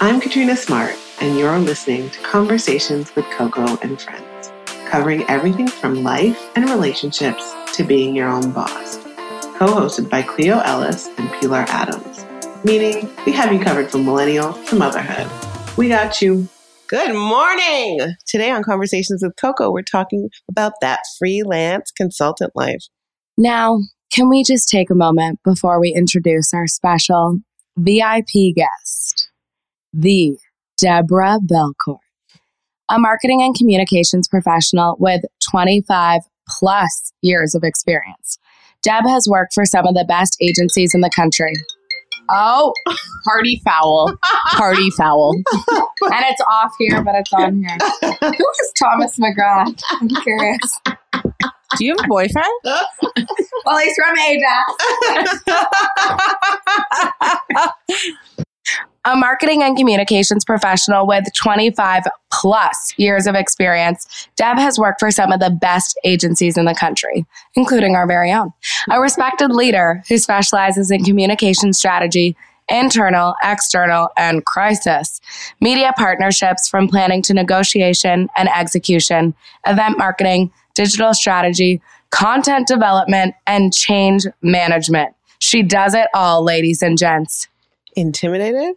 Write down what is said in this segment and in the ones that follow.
I'm Katrina Smart, and you're listening to Conversations with Coco and Friends, covering everything from life and relationships to being your own boss. Co hosted by Cleo Ellis and Pilar Adams, meaning we have you covered from millennial to motherhood. We got you. Good morning. Today on Conversations with Coco, we're talking about that freelance consultant life. Now, can we just take a moment before we introduce our special VIP guest, the Deborah Belcourt, a marketing and communications professional with 25 plus years of experience. Deb has worked for some of the best agencies in the country. Oh, party foul. Party foul. and it's off here, but it's on here. Who is Thomas McGrath? I'm curious. Do you have a boyfriend? Well, he's from Ajax. a marketing and communications professional with 25 plus years of experience, Deb has worked for some of the best agencies in the country, including our very own. A respected leader who specializes in communication strategy, internal, external, and crisis, media partnerships from planning to negotiation and execution, event marketing, digital strategy, content development, and change management. She does it all, ladies and gents. Intimidated?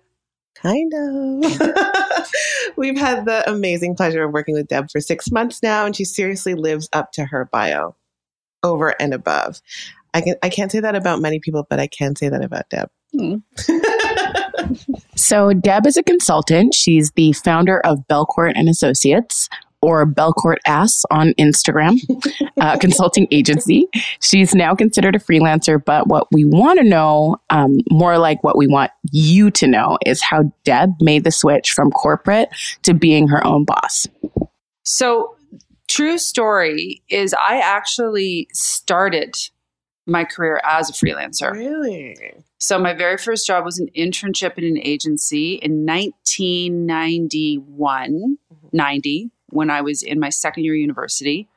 Kind of. We've had the amazing pleasure of working with Deb for six months now, and she seriously lives up to her bio over and above. I, can, I can't say that about many people, but I can say that about Deb. Hmm. So Deb is a consultant. She's the founder of Belcourt and Associates or Belcourt Ass on Instagram, uh, consulting agency. She's now considered a freelancer, but what we want to know, um, more like what we want you to know, is how Deb made the switch from corporate to being her own boss. So, true story is I actually started my career as a freelancer. Really? So, my very first job was an internship in an agency in 1991, 90, when I was in my second year of university.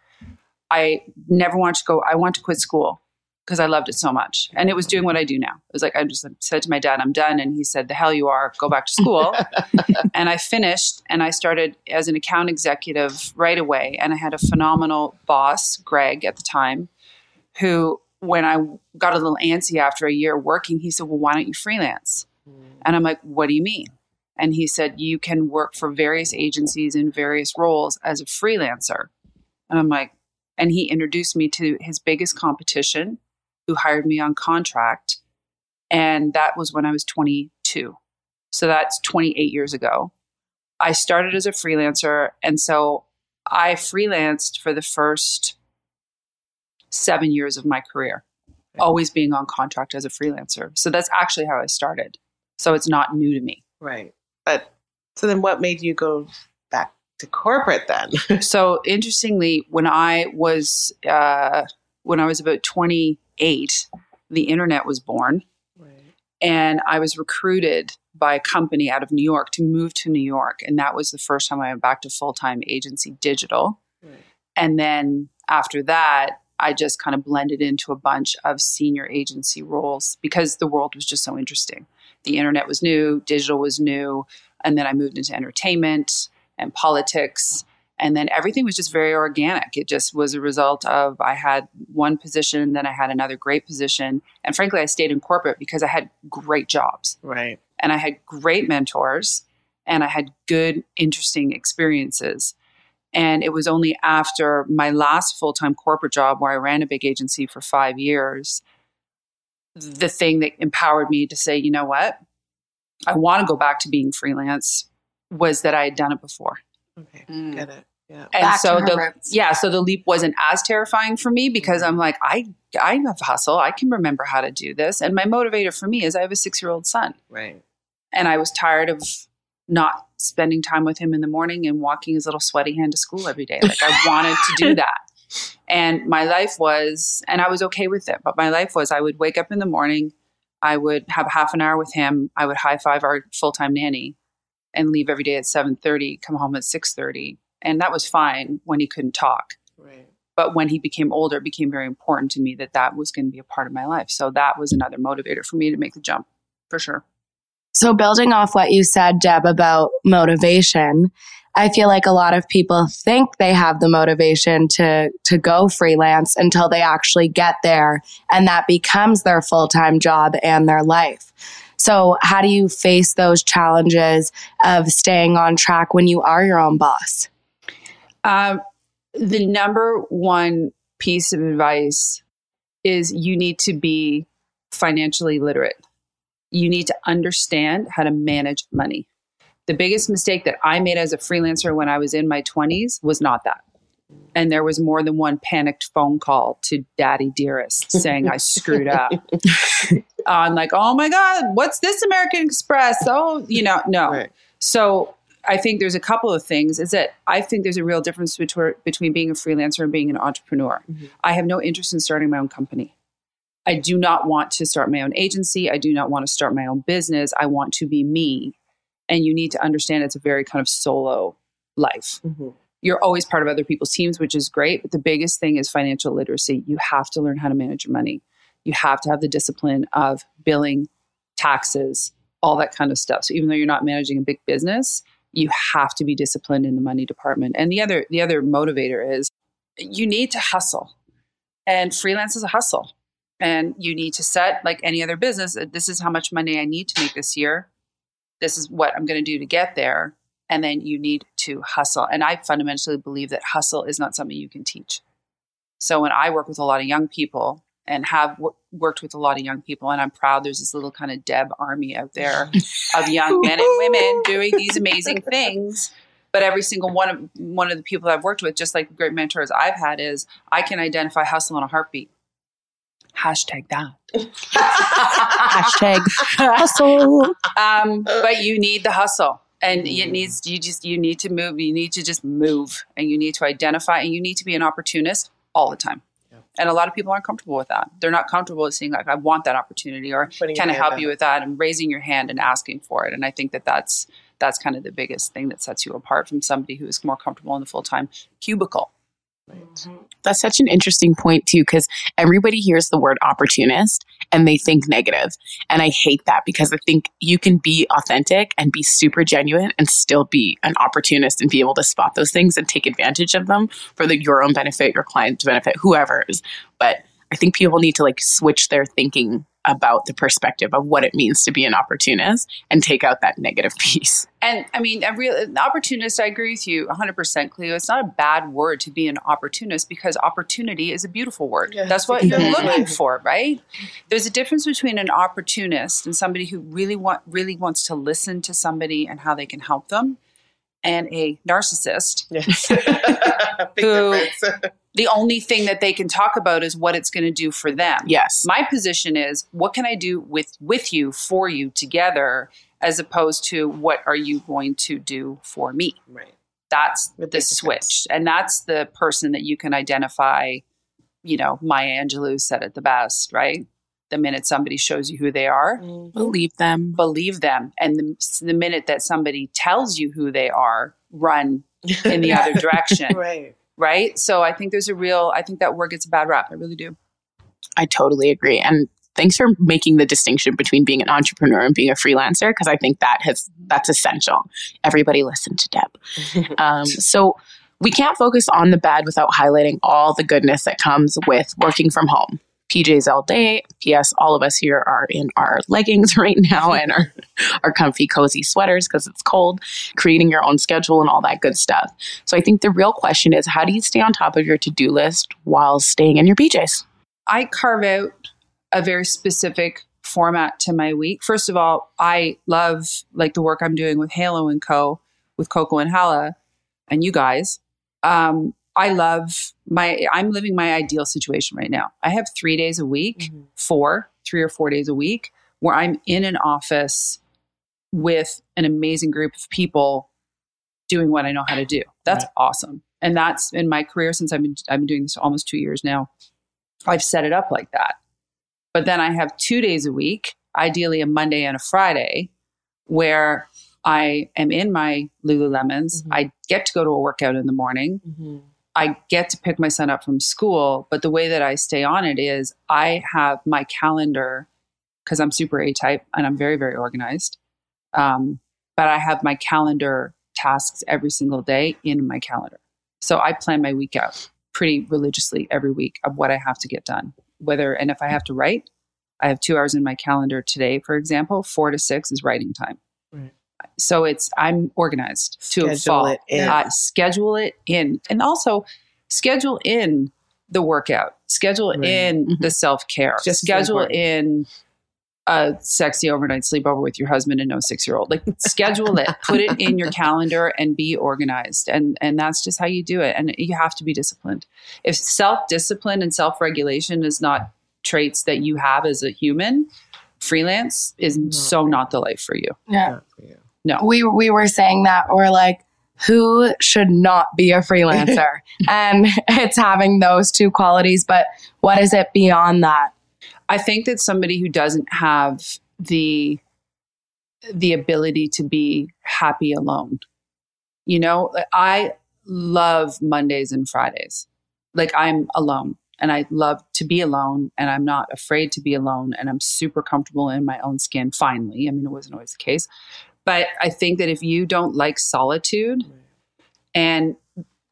I never wanted to go, I wanted to quit school because I loved it so much. And it was doing what I do now. It was like, I just said to my dad, I'm done. And he said, The hell you are, go back to school. and I finished and I started as an account executive right away. And I had a phenomenal boss, Greg, at the time, who, when I got a little antsy after a year working, he said, Well, why don't you freelance? Hmm. And I'm like, What do you mean? And he said, You can work for various agencies in various roles as a freelancer. And I'm like, and he introduced me to his biggest competition who hired me on contract. And that was when I was 22. So that's 28 years ago. I started as a freelancer. And so I freelanced for the first seven years of my career, always being on contract as a freelancer. So that's actually how I started. So it's not new to me. Right. But so then what made you go back to corporate then? So interestingly, when I was uh, when I was about 28, the internet was born, right. and I was recruited by a company out of New York to move to New York, and that was the first time I went back to full time agency digital. Right. And then after that, I just kind of blended into a bunch of senior agency roles because the world was just so interesting. The internet was new, digital was new, and then I moved into entertainment and politics And then everything was just very organic. It just was a result of I had one position, then I had another great position. And frankly, I stayed in corporate because I had great jobs. Right. And I had great mentors and I had good, interesting experiences. And it was only after my last full time corporate job, where I ran a big agency for five years, the thing that empowered me to say, you know what? I want to go back to being freelance was that I had done it before. Okay. Mm. Get it. Yeah. And Back so the roots. yeah, so the leap wasn't as terrifying for me because I'm like, I I have hustle. I can remember how to do this. And my motivator for me is I have a six year old son. Right. And I was tired of not spending time with him in the morning and walking his little sweaty hand to school every day. Like I wanted to do that. And my life was, and I was okay with it, but my life was I would wake up in the morning, I would have half an hour with him, I would high five our full time nanny and leave every day at 7.30, come home at 6.30. And that was fine when he couldn't talk. Right. But when he became older, it became very important to me that that was going to be a part of my life. So that was another motivator for me to make the jump, for sure. So, building off what you said, Deb, about motivation, I feel like a lot of people think they have the motivation to, to go freelance until they actually get there and that becomes their full time job and their life. So, how do you face those challenges of staying on track when you are your own boss? Um, the number one piece of advice is you need to be financially literate. You need to understand how to manage money. The biggest mistake that I made as a freelancer when I was in my 20s was not that. And there was more than one panicked phone call to Daddy Dearest saying I screwed up. I'm like, oh my God, what's this American Express? Oh, you know, no. Right. So I think there's a couple of things. Is that I think there's a real difference between between being a freelancer and being an entrepreneur. Mhm. I have no interest in starting my own company. I do not want to start my own agency. I do not want to start my own business. I want to be me. And you need to understand it's a very kind of solo life. Mhm. You're always part of other people's teams, which is great. But the biggest thing is financial literacy. You have to learn how to manage your money. You have to have the discipline of billing, taxes, all that kind of stuff. So even though you're not managing a big business, you have to be disciplined in the money department. And the other the other motivator is you need to hustle. And freelance is a hustle. And you need to set like any other business, uh, this is how much money I need to make this year. This is what I'm going to do to get there. And then you need to hustle. And I fundamentally believe that hustle is not something you can teach. So when I work with a lot of young people and have wor- worked with a lot of young people, and I'm proud there's this little kind of Deb army out there of young men and women doing these amazing things. But every single one of one of the people I've worked with, just like the great mentors I've had, is I can identify hustle in a heartbeat. Hashtag that. Hashtag hustle. Um, but you need the hustle. And it needs you just you need to move. You need to just move, and you need to identify, and you need to be an opportunist all the time. Yeah. And a lot of people aren't comfortable with that. They're not comfortable with saying like, "I want that opportunity," or Putting "Can I help you with that?" and raising your hand and asking for it. And I think that that's that's kind of the biggest thing that sets you apart from somebody who is more comfortable in the full time cubicle. Right. Mm-hmm. That's such an interesting point too, because everybody hears the word opportunist and they think negative. And I hate that because I think you can be authentic and be super genuine and still be an opportunist and be able to spot those things and take advantage of them for the, your own benefit, your client's benefit, whoever's. But I think people need to like switch their thinking about the perspective of what it means to be an opportunist and take out that negative piece. And I mean, a real an opportunist. I agree with you 100%, Cleo. It's not a bad word to be an opportunist because opportunity is a beautiful word. Yeah, That's what you're looking for, right? There's a difference between an opportunist and somebody who really want really wants to listen to somebody and how they can help them, and a narcissist. Yes. Who- difference. The only thing that they can talk about is what it's going to do for them. Yes. My position is what can I do with with you for you together as opposed to what are you going to do for me? right. that's The the, big difference. switch and that's the person that you can identify you know maya angelou said it the best right the minute somebody shows you who they are mm-hmm. Believe them. believe them and the, the minute that somebody tells you who they are run in the other direction Right. Right so i think there's a real i think that word gets a bad rap i really do I totally agree. And thanks for making the distinction between being an entrepreneur and being a freelancer because I think that has that's essential. Everybody listen to Deb. Um, so we can't focus on the bad without highlighting all the goodness that comes with working from home. PJs all day. P.S. All of us here are in our leggings right now and our, our comfy, cozy sweaters because it's cold, creating your own schedule and all that good stuff. So I think the real question is how do you stay on top of your to do list while staying in your PJs? I carve out a very specific format to my week. First of all, I love like the work I'm doing with Halo and Co. with Coco and Hala and you guys. Um, I love my, I'm living my ideal situation right now. I have three days a week, mm-hmm. four, three or four days a week, where I'm in an office with an amazing group of people doing what I know how to do. That's right. awesome. And that's in my career since I've been, I've been doing this almost two years now. I've set it up like that. But then I have two days a week, ideally a Monday and a Friday, where I am in my Lululemons. Mm-hmm. I get to go to a workout in the morning. Mm-hmm. I get to pick my son up from school. But the way that I stay on it is I have my calendar because I'm super A type and I'm very, very organized. Um, but I have my calendar tasks every single day in my calendar. So I plan my week out pretty religiously every week of what I have to get done. Whether, and if I have to write, I have two hours in my calendar today, for example, four to six is writing time. Right. So it's, I'm organized to a fault. Uh, schedule it in. And also schedule in the workout, schedule right. in mm-hmm. the self care, Just schedule in a sexy overnight sleepover with your husband and no six year old. Like schedule it, put it in your calendar and be organized. And and that's just how you do it. And you have to be disciplined. If self discipline and self regulation is not traits that you have as a human, freelance is no. so not the life for you. Yeah. No. We we were saying that we're like who should not be a freelancer? and it's having those two qualities, but what is it beyond that? I think that somebody who doesn't have the the ability to be happy alone. You know, I love Mondays and Fridays. Like I'm alone and I love to be alone and I'm not afraid to be alone and I'm super comfortable in my own skin finally. I mean, it wasn't always the case. But I think that if you don't like solitude and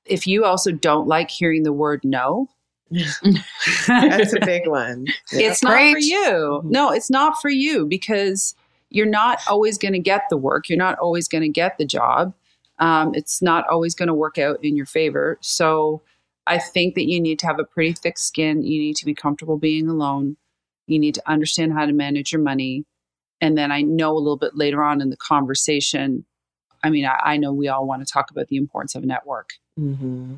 if you also don't like hearing the word no, That's a big one. Yeah. It's not Great. for you. Mm-hmm. No, it's not for you because you're not always going to get the work. You're not always going to get the job. Um, it's not always going to work out in your favor. So I think that you need to have a pretty thick skin. You need to be comfortable being alone. You need to understand how to manage your money. And then I know a little bit later on in the conversation, I mean, I, I know we all want to talk about the importance of a network. Mm-hmm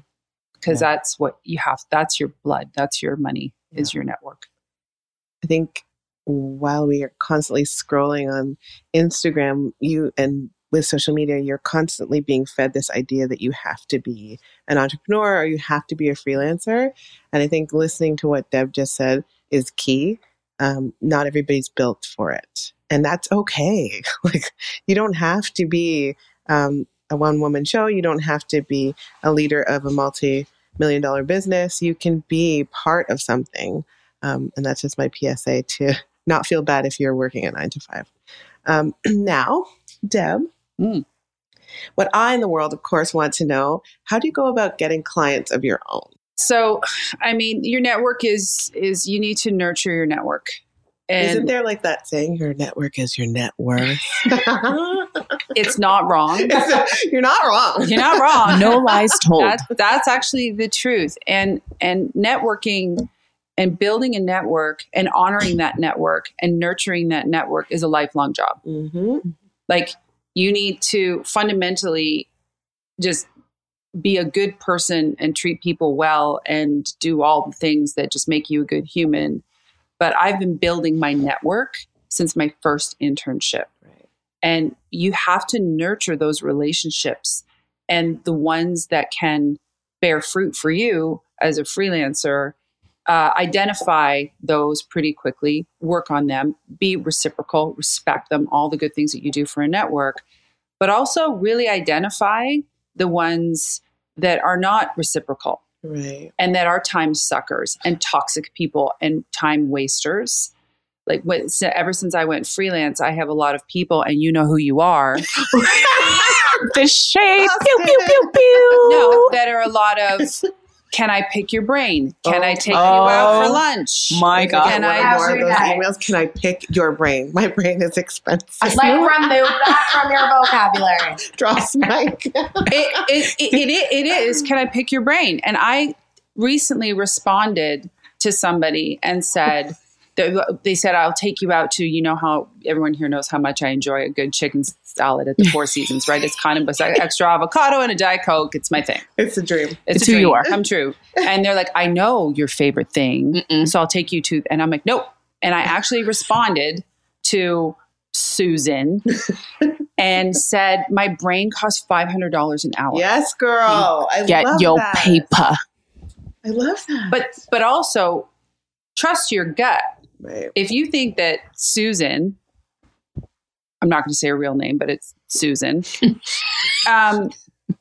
because yeah. that's what you have. That's your blood. That's your money. Yeah. Is your network. I think while we are constantly scrolling on Instagram, you and with social media, you're constantly being fed this idea that you have to be an entrepreneur or you have to be a freelancer. And I think listening to what Deb just said is key. Um, not everybody's built for it, and that's okay. like you don't have to be um, a one woman show. You don't have to be a leader of a multi million dollar business. You can be part of something. Um, and that's just my PSA to not feel bad if you're working at nine to five. Um, now, Deb, mm. what I in the world, of course, want to know how do you go about getting clients of your own? So, I mean, your network is is you need to nurture your network. And Isn't there like that saying, your network is your net worth? it's not wrong. You're not wrong. You're not wrong. no lies told. That's, that's actually the truth. And and networking and building a network and honoring that network and nurturing that network is a lifelong job. Mm-hmm. Like you need to fundamentally just be a good person and treat people well and do all the things that just make you a good human but I've been building my network since my first internship. Right. And you have to nurture those relationships and the ones that can bear fruit for you as a freelancer. Uh, identify those pretty quickly, work on them, be reciprocal, respect them, all the good things that you do for a network, but also really identify the ones that are not reciprocal Right. And that are time suckers and toxic people and time wasters. like what, so ever since I went freelance, I have a lot of people, and you know who you are. the shade, pew pew pew pew. no, that are a lot of. Can I pick your brain? Can I take you out Oh, for lunch? my God. Can I, I? more of Every those day. emails. Can I pick your brain? My brain is expensive. Like remove that from your vocabulary. Dross mic. it, it, it, it, it is can i pick your brain and i recently responded to somebody and said they they said i'll take you out to you know how everyone here knows how much i enjoy a good chicken salad at the four seasons right it's kind of it's like extra avocado and a diet coke it's my thing it's a dream. it's, It's a who you dream are. come true and they're like i know your favorite thing Mm-mm. so i'll take you to and i'm like nope and i actually responded to susan and said my brain costs $500 an hour Yes, girl. I Get love your that. paper. I love that. but but also trust your gut right. if you think that susan i'm not going to say her real name but it's susan. Um,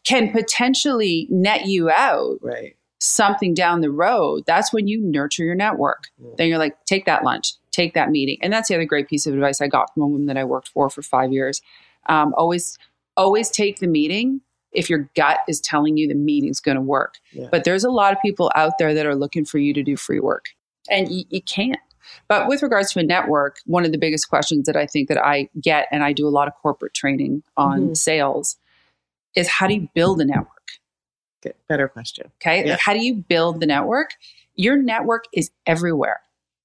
can potentially net you out Right. something down the road. That's when you nurture your network. Then you're like take that lunch. Take that meeting. And that's the other great piece of advice i got from a woman that i worked for for five years. Um, always always take the meeting if your gut is telling you the meeting's going to work. Yeah. but there's a lot of people out there that are looking for you to do free work. And you, you can't but with regards to a network one of the biggest questions that i think that i get and i do a lot of corporate training on Mhm. sales is how do you build a network Good. Better question. Okay. Yeah. Like, how do you build the network? Your network is everywhere.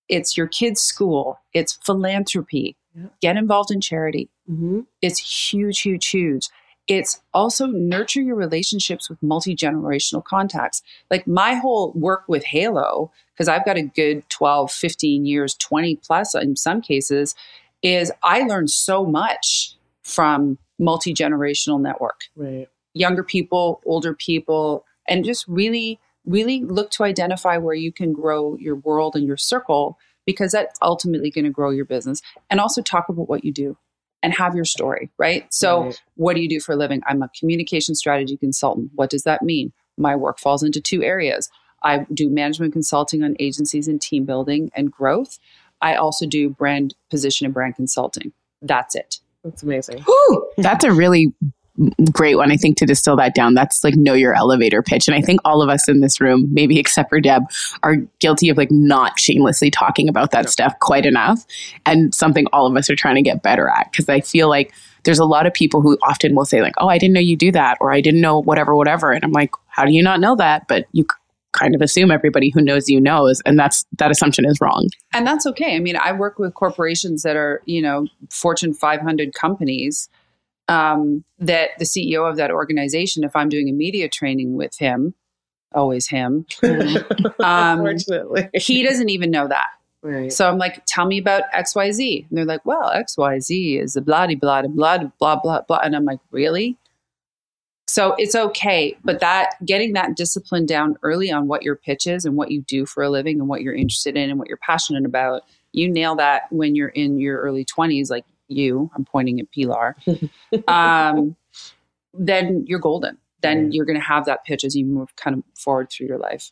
It's your kids' school, it's philanthropy. Yeah. Get involved in charity. Mm-hmm. It's huge, huge, huge. It's also nurture your relationships with multi generational contacts. Like my whole work with Halo, because I've got a good 12, 15 years, 20 plus in some cases, is I learned so much from multi generational network Right. younger people, older people, and just really, really look to identify where you can grow your world and your circle because that's ultimately going to grow your business. And also talk about what you do and have your story, right? So, Right. what do you do for a living? I'm a communication strategy consultant. What does that mean? My work falls into two areas. I do management consulting on agencies and team building and growth. I also do brand position and brand consulting. That's it. That's amazing. Whew, that's a really great one. I think to distill that down, that's like know your elevator pitch. And I think all of us in this room, maybe except for Deb, are guilty of like not shamelessly talking about that stuff quite enough. And something all of us are trying to get better at. Cause I feel like there's a lot of people who often will say, like, oh, I didn't know you do that, or I didn't know whatever, whatever. And I'm like, how do you not know that? But you kind of assume everybody who knows you knows. And that's that assumption is wrong. And that's okay. I mean, I work with corporations that are, you know, Fortune 500 companies. Um, that the CEO of that organization, if I'm doing a media training with him, always him, um, Unfortunately. he doesn't even know that. right. So I'm like, tell me about XYZ. And they're like, well, XYZ is a blah, blah, blah, blah, blah, blah, blah. And I'm like, really? So it's okay. But that getting that discipline down early on what your pitch is and what you do for a living and what you're interested in and what you're passionate about, you nail that when you're in your early 20s, like you, I'm pointing at Pilar, um, then you're golden. Then you're going to have that pitch as you move kind of forward through your life.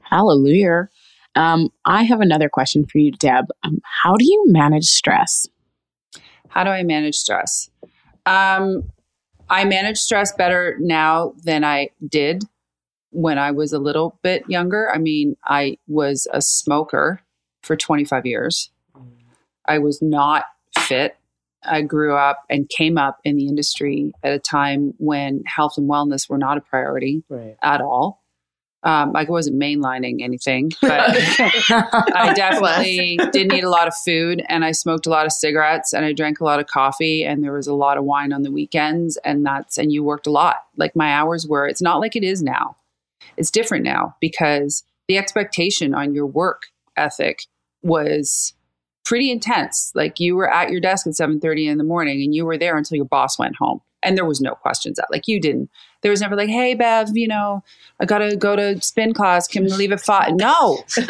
Hallelujah. Um, I have another question for you, Deb. Um, how do you manage stress? How do I manage stress? Um, I manage stress better now than I did when I was a little bit younger. I mean, I was a smoker for 25 years. I was not fit. I grew up and came up in the industry at a time when health and wellness were not a priority Right. at all. Um, like I wasn't mainlining anything, but I definitely didn't eat a lot of food and I smoked a lot of cigarettes and I drank a lot of coffee and there was a lot of wine on the weekends and that's and you worked a lot. Like my hours were it's not like it is now. It's different now because the expectation on your work ethic was pretty intense. Like you were at your desk at 7:30 in the morning and you were there until your boss went home. And there was no questions that like you didn't. There was never like, "Hey Bev, you know, I got to go to spin class. Can we leave at 5?" No. Sit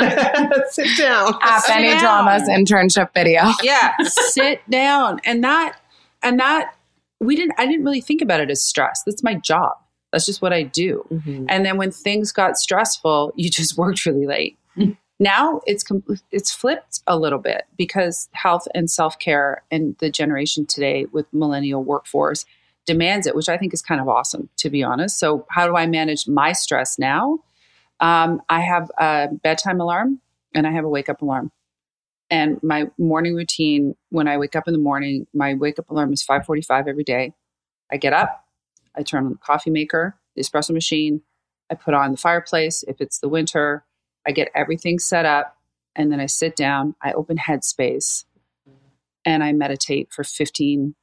down. App Sit any down. dramas internship video. yeah sit down and that and that we didn't i didn't really think about it as stress that's my job that's just what i do Mhm. and then when things got stressful you just worked really late Now it's it's flipped a little bit because health and self care and the generation today with millennial workforce demands it, which I think is kind of awesome, to be honest. So, how do I manage my stress now? Um, I have a bedtime alarm and I have a wake up alarm. And my morning routine, when I wake up in the morning, my wake up alarm is 5:45 every day. I get up, I turn on the coffee maker, the espresso machine, I put on the fireplace. If it's the winter, I get everything set up, and then I sit down. I open Headspace, and I meditate for 15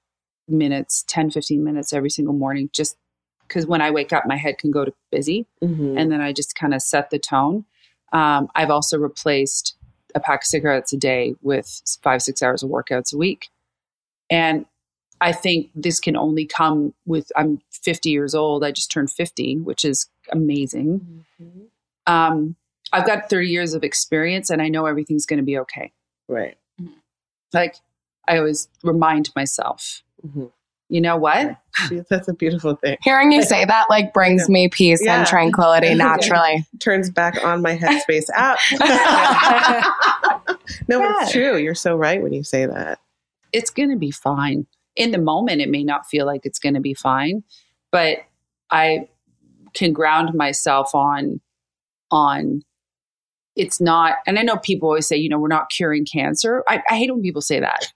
minutes, 10, 15 minutes every single morning, just because when I wake up, my head can go to busy. Mm-hmm. And then I just kind of set the tone. Um, I've also replaced a pack of cigarettes a day with five, six hours of workouts a week. And I think this can only come with, I'm 50 years old. I just turned 50, which is amazing. Mm-hmm. Um, I've got 30 years of experience and I know everything's going to be okay. Right. Like I always remind myself, Mm-hmm. you know what? That's a beautiful thing. Hearing you say that like brings me peace Yeah. and tranquility naturally. Turns back on my Headspace app. no, but it's true. You're so right when you say that. It's going to be fine. In the moment, it may not feel like it's going to be fine, but I can ground myself on, on, it's not, and I know people always say, you know, we're not curing cancer. I, I hate when people say that.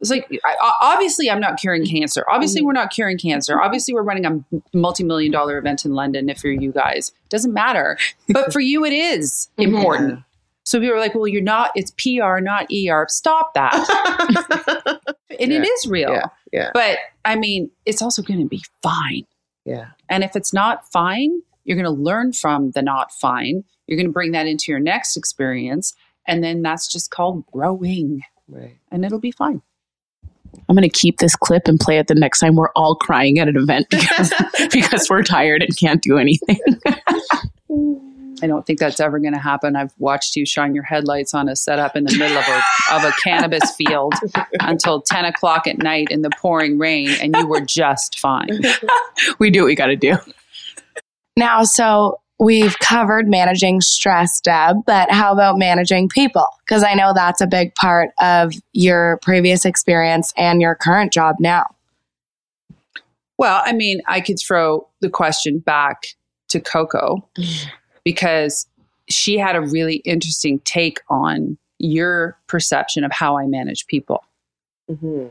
It's like, I, obviously, I'm not curing cancer. Obviously, we're not curing cancer. Obviously, we're running a multi million dollar event in London. If you're you guys, doesn't matter. But for you, it is important. So people are like, well, you're not, it's PR, not ER. Stop that. and it Yeah. is real. Yeah. Yeah. But I mean, it's also going to be fine. Yeah. And if it's not fine, you're going to learn from the not fine. You're going to bring that into your next experience. And then that's just called growing. Right. And it'll be fine. I'm going to keep this clip and play it the next time we're all crying at an event because, because we're tired and can't do anything. I don't think that's ever going to happen. I've watched you shine your headlights on a setup in the middle of a, of a cannabis field until 10 o'clock at night in the pouring rain, and you were just fine. we do what we got to do. Now, so we've covered managing stress, Deb, but how about managing people? Because I know that's a big part of your previous experience and your current job now. Well, I mean, I could throw the question back to Coco because she had a really interesting take on your perception of how I manage people. hmm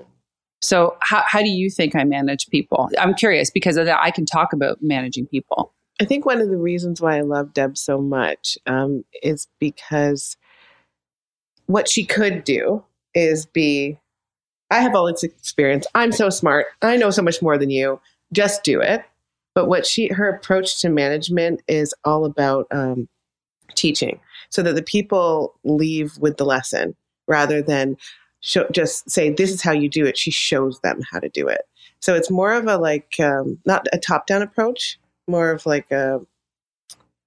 So, how, how do you think I manage people? I'm curious because of that, I can talk about managing people. I think one of the reasons why I love Deb so much um, is because what she could do is be, I have all this experience. I'm so smart. I know so much more than you. Just do it. But what she, her approach to management is all about um, teaching so that the people leave with the lesson rather than show, just say, this is how you do it. She shows them how to do it. So it's more of a like, um, not a top down approach, more of like a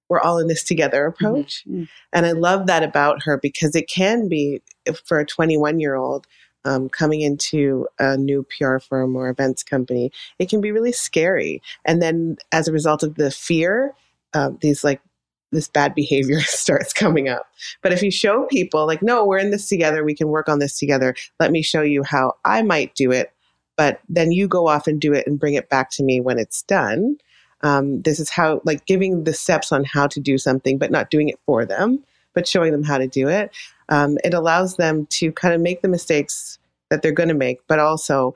we're all in this together approach. Mhm. And I love that about her because it can be for a 21 year old um, coming into a new PR firm or events company, it can be really scary. And then as a result of the fear, um, these like this bad behavior starts coming up. But if you show people like, no, we're in this together, we can work on this together. Let me show you how I might do it. But then you go off and do it and bring it back to me when it's done um, this is how like giving the steps on how to do something but not doing it for them but showing them how to do it. Um, it allows them to kind of make the mistakes that they're going to make but also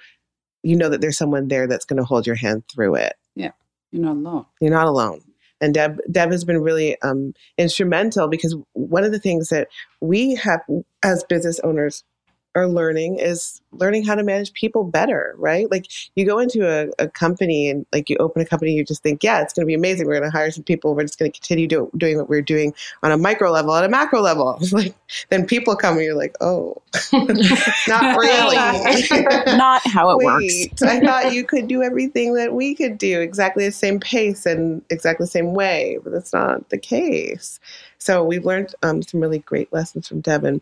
you know that there's someone there that's going to hold your hand through it. Yeah You're not alone. you're not alone. And deb deb has been really um, instrumental because one of the things that we have as business owners are learning is learning how to manage people better, right? Like you go into a, a company and like you open a company, you just think, yeah, it's going to be amazing. We're going to hire some people. We're just going to continue do, doing what we're doing on a micro level, at a macro level. Like then people come and you're like, oh, not really. Not how it works. I thought you could do everything that we could do exactly the same pace and exactly the same way, but that's not the case. So we've learned um, some really great lessons from Deb, and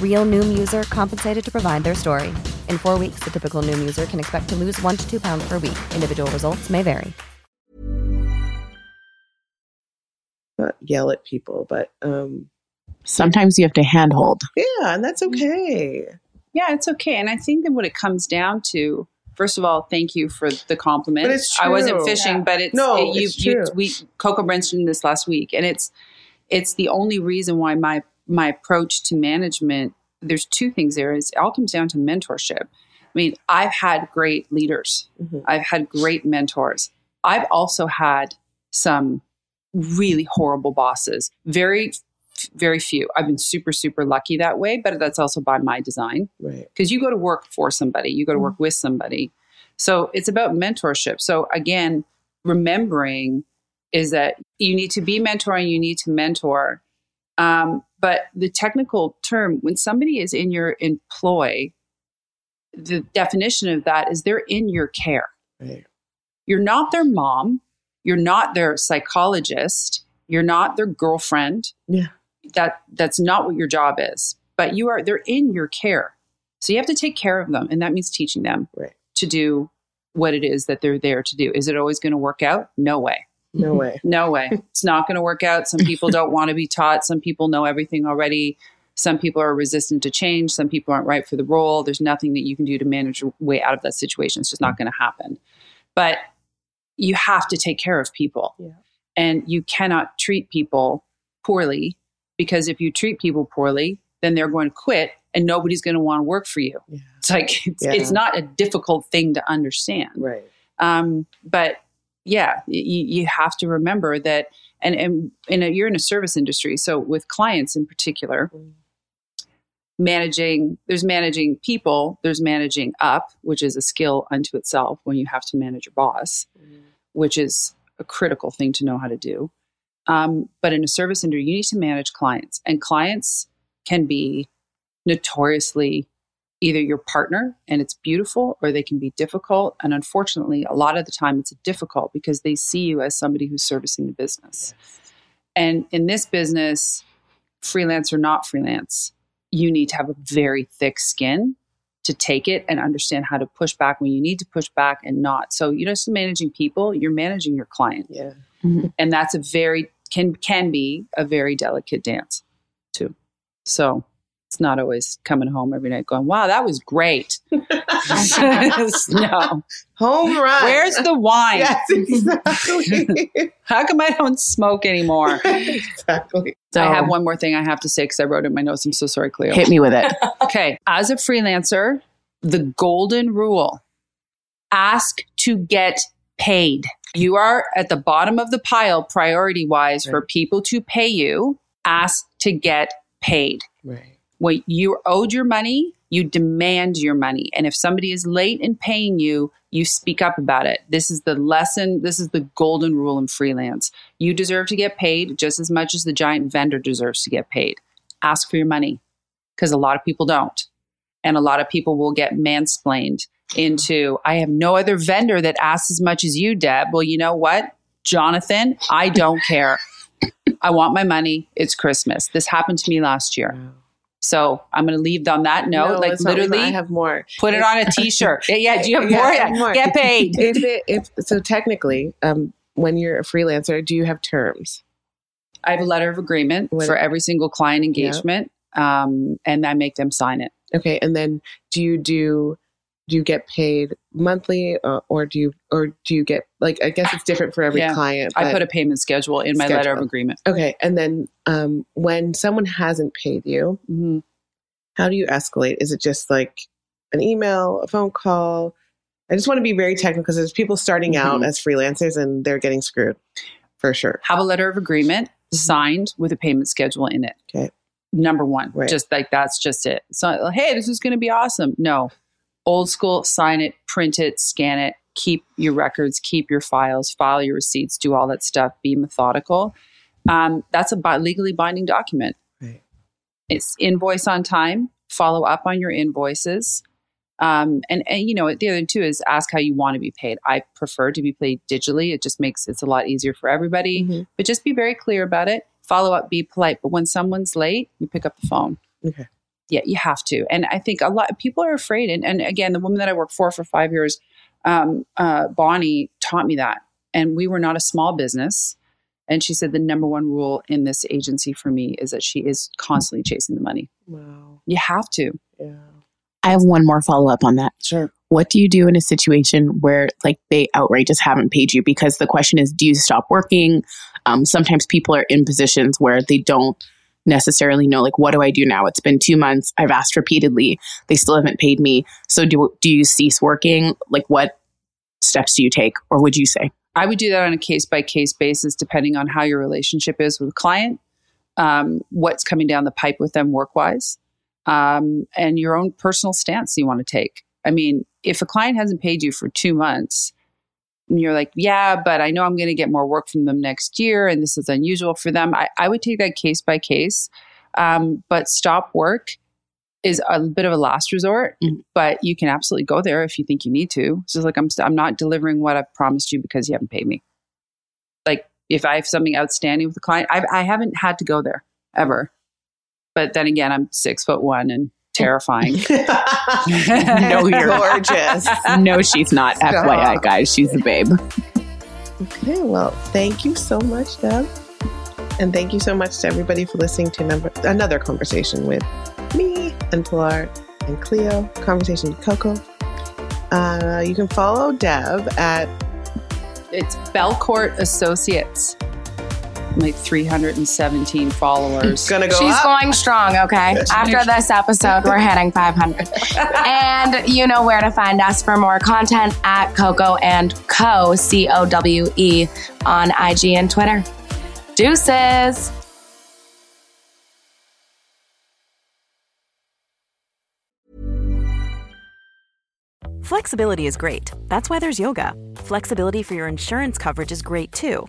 Real Noom user compensated to provide their story. In four weeks, the typical Noom user can expect to lose one to two pounds per week. Individual results may vary. Not yell at people, but um, Sometimes you have to handhold. yeah, and that's okay. Yeah, it's okay. And I think that what it comes down to, first of all, thank you for the compliment. But it's I wasn't fishing, Yeah. but it's No, it- you, it's you true. we Coco mentioned this last week, and it's it's the only reason why my my approach to management. There's two things there. Is it all comes down to mentorship. I mean, I've had great leaders. Mhm. I've had great mentors. I've also had some really horrible bosses. Very, very few. I've been super, super lucky that way, but that's also by my design Right. because you go to work for somebody, you go to work with somebody. So it's about mentorship. So again, remembering is that you need to be mentoring, you need to mentor. Um, but the technical term, when somebody is in your employ, the definition of that is they're in your care. Right. You're not their mom, you're not their psychologist, you're not their girlfriend. Yeah. That that's not what your job is. But you are they're in your care. So you have to take care of them and that means teaching them Right. to do what it is that they're there to do. Is it always going to work out? No way. No way. No way. it's not going to work out. Some people don't want to be taught. Some people know everything already. Some people are resistant to change. Some people aren't right for the role. There's nothing that you can do to manage your way out of that situation. It's just not going to happen. But you have to take care of people. Yeah. And you cannot treat people poorly because if you treat people poorly, then they're going to quit and nobody's going to want to work for you. Yeah. It's like, it's, Yeah. it's not a difficult thing to understand. Right. Um, but yeah, you, you have to remember that, and and in a, you're in a service industry, so with clients in particular, Mm. managing there's managing people, there's managing up, which is a skill unto itself when you have to manage your boss, which is a critical thing to know how to do. Um, but in a service industry, you need to manage clients, and clients can be notoriously either your partner and it's beautiful or they can be difficult. And unfortunately a lot of the time it's difficult because they see you as somebody who's servicing the business. And in this business freelance or not freelance you need to have a very thick skin to take it and understand how to push back when you need to push back and not. So you're just managing people you're managing your client Yeah. Mm-hmm. and that's a very can can be a very delicate dance too. So it's not always coming home every night going wow that was great. No. Home run. where's the wine? Yes, exactly. how come i don't smoke anymore? Exactly. So i have one more thing i have to say because i wrote it in my notes. I'm so sorry cleo. Hit me with it. okay. As a freelancer the golden rule ask to get paid. You are at the bottom of the pile priority wise for people to pay you. Ask to get paid. Right. When you owed your money, you demand your money. And if somebody is late in paying you, you speak up about it. This is the lesson, this is the golden rule in freelance. You deserve to get paid just as much as the giant vendor deserves to get paid. Ask for your money because a lot of people don't. And a lot of people will get mansplained into, I have no other vendor that asks as much as you, Deb. Well, you know what, Jonathan, I don't care. I want my money. It's Christmas. This happened to me last year. So I'm going to leave on that note. No, like literally, I have more. put it on a T-shirt. yeah, yeah. Do you have Yeah, more? Have more. Get paid. if it, if so, technically, um, when you're a freelancer, do you have terms? I have a letter of agreement What- for every single client engagement, um, and I make them sign it. Okay, and then do you do do you get paid monthly, uh, or do you or do you get like I guess it's different for every Yeah. client. I put a payment schedule in my letter of agreement. okay, and then um, when someone hasn't paid you, Mhm. How do you escalate? Is it just like an email, a phone call? I just want to be very technical because there's people starting out Mhm. as freelancers and they're getting screwed for sure. Have a letter of agreement signed with a payment schedule in it. Okay. Number one, Right. just like that's just it. So, hey, this is going to be awesome. No, old school, sign it, print it, scan it, keep your records, keep your files, file your receipts, do all that stuff, be methodical. Um, that's a bi- legally binding document. Right. It's invoice on time, follow up on your invoices. Um, and, and you know the other two is ask how you want to be paid. I prefer to be paid digitally. It just makes it's a lot easier for everybody. Mhm. But just be very clear about it. Follow up, be polite. But when someone's late, you pick up the phone. Okay. Yeah, you have to. And I think a lot of people are afraid. And, and again, the woman that I worked for for five years, um, uh, Bonnie, taught me that. And we were not a small business. And she said the number one rule in this agency for me is that she is constantly chasing the money. Wow. You have to. Yeah. I have one more follow up on that. Sure. What do you do in a situation where like they outright just haven't paid you? Because the question is, do you stop working? Um, sometimes people are in positions where they don't necessarily know like what do I do now? It's been two months. I've asked repeatedly. They still haven't paid me. So do do you cease working? Like what steps do you take, or would you say? I would do that on a case by case basis, depending on how your relationship is with the client, um, what's coming down the pipe with them work wise, um, and your own personal stance you want to take. I mean, if a client hasn't paid you for two months, and you're like, yeah, but I know I'm going to get more work from them next year, and this is unusual for them, I, I would take that case by case. Um, but stop work is a bit of a last resort, Mhm. but you can absolutely go there if you think you need to. It's just like I'm, I'm not delivering what I've promised you because you haven't paid me. Like if I have something outstanding with the client, I've, I haven't had to go there ever. But then again, I'm six foot one and terrifying. No, you're gorgeous. no, she's not. FYI, guys, she's a babe. Okay, well, thank you so much, Deb. And thank you so much to everybody for listening to number, another conversation with me and Pilar and Cleo, Conversation with Coco. Uh, you can follow Deb at it's Belcourt Associates. Like 317 followers. Gonna go She's up. going strong, okay? After this episode, we're hitting 500. and you know where to find us for more content at Coco and Co, C O W E, on IG and Twitter. Deuces. Flexibility is great. That's why there's yoga. Flexibility for your insurance coverage is great too.